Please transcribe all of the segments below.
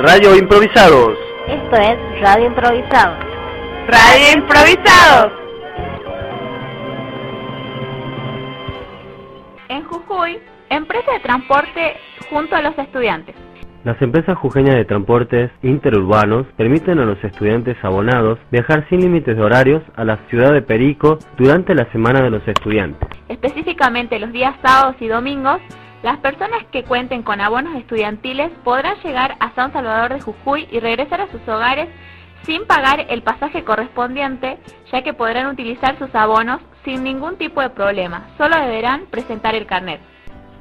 Radio Improvisados. Esto es Radio Improvisados. Radio Improvisados. En Jujuy, empresa de transporte junto a los estudiantes. Las empresas jujeñas de transportes interurbanos permiten a los estudiantes abonados viajar sin límites de horarios a la ciudad de Perico durante la semana de los estudiantes. Específicamente los días sábados y domingos, las personas que cuenten con abonos estudiantiles podrán llegar a San Salvador de Jujuy y regresar a sus hogares sin pagar el pasaje correspondiente, ya que podrán utilizar sus abonos sin ningún tipo de problema. Solo deberán presentar el carnet.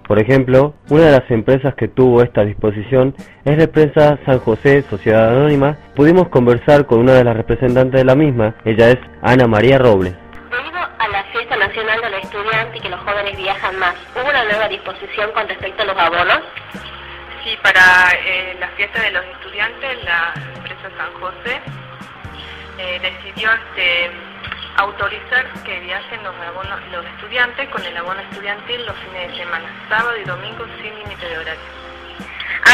Por ejemplo, una de las empresas que tuvo esta disposición es la empresa San José Sociedad Anónima. Pudimos conversar con una de las representantes de la misma, ella es Ana María Robles. Debido a la fiesta nacional del estudiante y que los jóvenes viajan más, ¿hubo una nueva disposición con respecto a los abonos? Sí, para eh, la fiesta de los estudiantes, la empresa San José eh, decidió este, autorizar que viajen los, abonos, los estudiantes con el abono estudiantil los fines de semana, sábado y domingo sin límite de horario.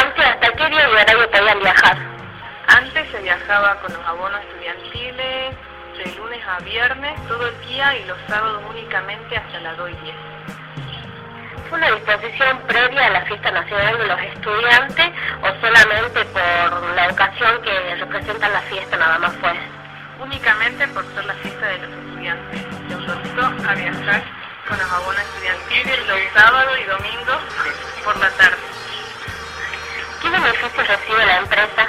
Antes, ¿hasta qué día de horario podían viajar? Antes se viajaba con los abonos estudiantiles de lunes a viernes todo el día y los sábados únicamente hasta las 2 y 10. ¿Fue una disposición previa a la fiesta nacional de los estudiantes o solamente por la ocasión que representa la fiesta nada más fue? Únicamente por ser la fiesta de los estudiantes. Se autorizó a viajar con los abonos estudiantiles los sábados y domingos por la tarde. ¿Qué beneficios recibe la empresa?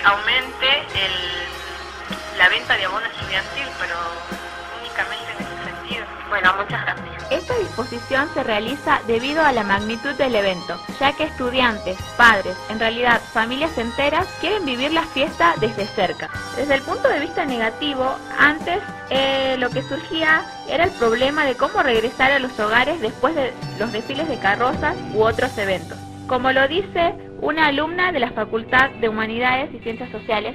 Que aumente el, la venta de abono estudiantil, pero únicamente en ese sentido. Bueno, muchas gracias. Esta disposición se realiza debido a la magnitud del evento, ya que estudiantes, padres, en realidad familias enteras, quieren vivir la fiesta desde cerca. Desde el punto de vista negativo, antes eh, lo que surgía era el problema de cómo regresar a los hogares después de los desfiles de carrozas u otros eventos. Como lo dice una alumna de la Facultad de Humanidades y Ciencias Sociales,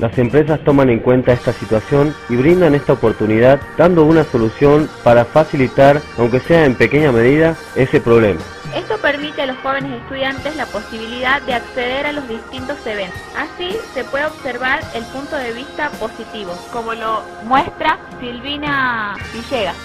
Las empresas toman en cuenta esta situación y brindan esta oportunidad dando una solución para facilitar, aunque sea en pequeña medida, ese problema. Esto permite a los jóvenes estudiantes la posibilidad de acceder a los distintos eventos. Así se puede observar el punto de vista positivo, como lo muestra Silvina Villegas.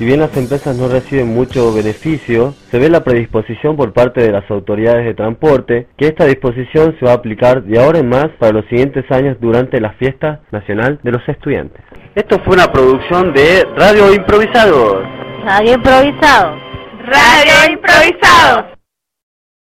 Si bien las empresas no reciben mucho beneficio, se ve la predisposición por parte de las autoridades de transporte que esta disposición se va a aplicar de ahora en más para los siguientes años durante la fiesta nacional de los estudiantes. Esto fue una producción de Radio Improvisados. Radio Improvisado. Radio Improvisados.